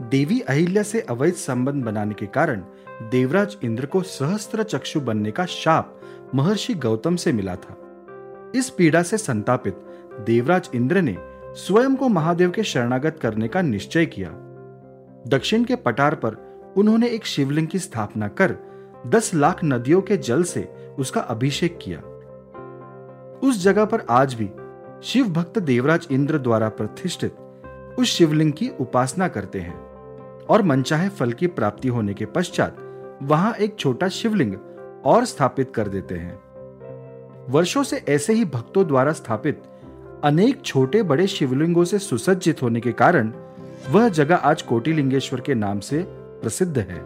देवी अहिल्या से अवैध संबंध बनाने के कारण देवराज इंद्र को सहस्त्र चक्षु बनने का शाप महर्षि गौतम से मिला था। इस पीड़ा से संतापित देवराज इंद्र ने स्वयं को महादेव के शरणागत करने का निश्चय किया। दक्षिण के पटार पर उन्होंने एक शिवलिंग की स्थापना कर दस लाख नदियों के जल से उसका अभिषेक किया। उस जगह पर आज भी शिव भक्त देवराज इंद्र द्वारा प्रतिष्ठित उस शिवलिंग की उपासना करते हैं। और मनचाहे फल की प्राप्ति होने के पश्चात वहाँ एक छोटा शिवलिंग और स्थापित कर देते हैं। वर्षों से ऐसे ही भक्तों द्वारा स्थापित अनेक छोटे बड़े शिवलिंगों से सुसज्जित होने के कारण वह जगह आज कोटिलिंगेश्वर के नाम से प्रसिद्ध है।